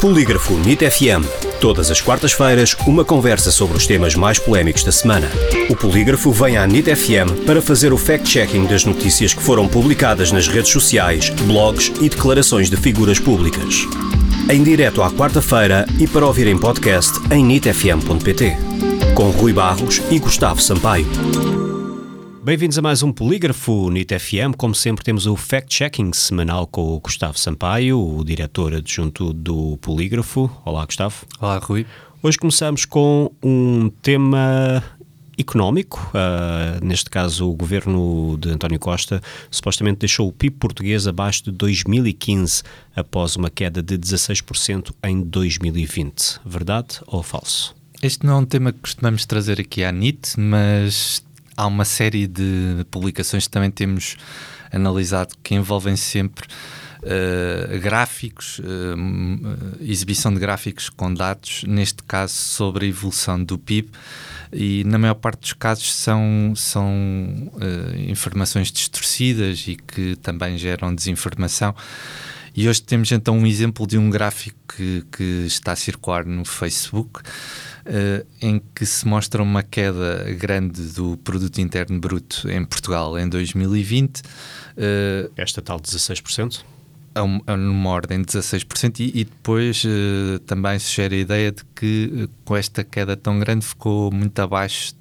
Polígrafo NIT FM. Todas as quartas-feiras, uma conversa sobre os temas mais polémicos da semana. O Polígrafo vem à NIT FM para fazer o fact-checking das notícias que foram publicadas nas redes sociais, blogs e declarações de figuras públicas. Em direto à quarta-feira e para ouvir em podcast em nitfm.pt. Com Rui Barros e Gustavo Sampaio. Bem-vindos a mais um Polígrafo NIT FM. Como sempre, temos o fact-checking semanal com o Gustavo Sampaio, o diretor adjunto do Polígrafo. Olá, Gustavo. Olá, Rui. Hoje começamos com um tema económico. Uh, neste caso, o governo de António Costa supostamente deixou o PIB português abaixo de 2015, após uma queda de 16% em 2020. Verdade ou falso? Este não é um tema que costumamos trazer aqui à NIT, mas há uma série de publicações que também temos analisado que envolvem sempre uh, gráficos, uh, exibição de gráficos com dados, neste caso sobre a evolução do PIB, e na maior parte dos casos são, são uh, informações distorcidas e que também geram desinformação. E hoje temos então um exemplo de um gráfico que, que está a circular no Facebook uh, em que se mostra uma queda grande do produto interno bruto em Portugal em 2020. Uh, eh, Esta tal 16%? a, a numa ordem de 16% e, e depois uh, também se gera a ideia de que uh, com esta queda tão grande ficou muito abaixo